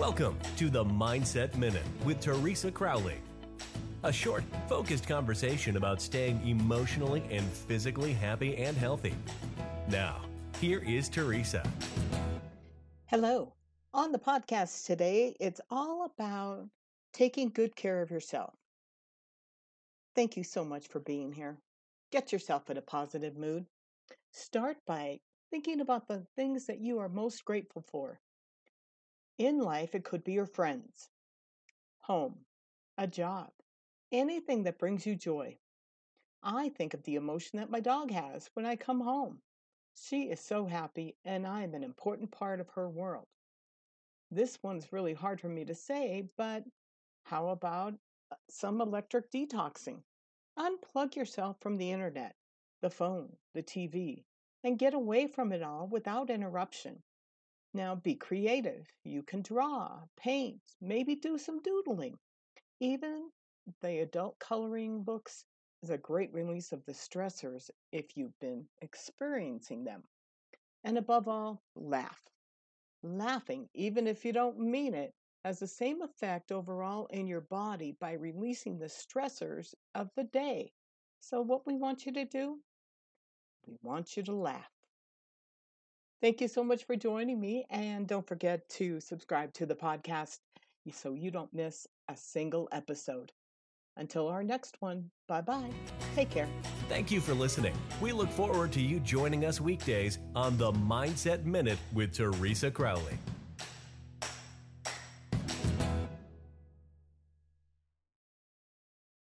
Welcome to the Mindset Minute with Teresa Crowley. A short, focused conversation about staying emotionally and physically happy and healthy. Now, here is Teresa. Hello. On the podcast today, it's all about taking good care of yourself. Thank you so much for being here. Get yourself in a positive mood. Start by thinking about the things that you are most grateful for. In life, it could be your friends, home, a job, anything that brings you joy. I think of the emotion that my dog has when I come home. She is so happy, and I am an important part of her world. This one's really hard for me to say, but how about uh, some electric detoxing? Unplug yourself from the internet, the phone, the TV, and get away from it all without interruption. Now be creative. You can draw, paint, maybe do some doodling. Even the adult coloring books is a great release of the stressors if you've been experiencing them. And above all, laugh. Laughing, even if you don't mean it, has the same effect overall in your body by releasing the stressors of the day. So, what we want you to do? We want you to laugh. Thank you so much for joining me. And don't forget to subscribe to the podcast so you don't miss a single episode. Until our next one, bye bye. Take care. Thank you for listening. We look forward to you joining us weekdays on the Mindset Minute with Teresa Crowley.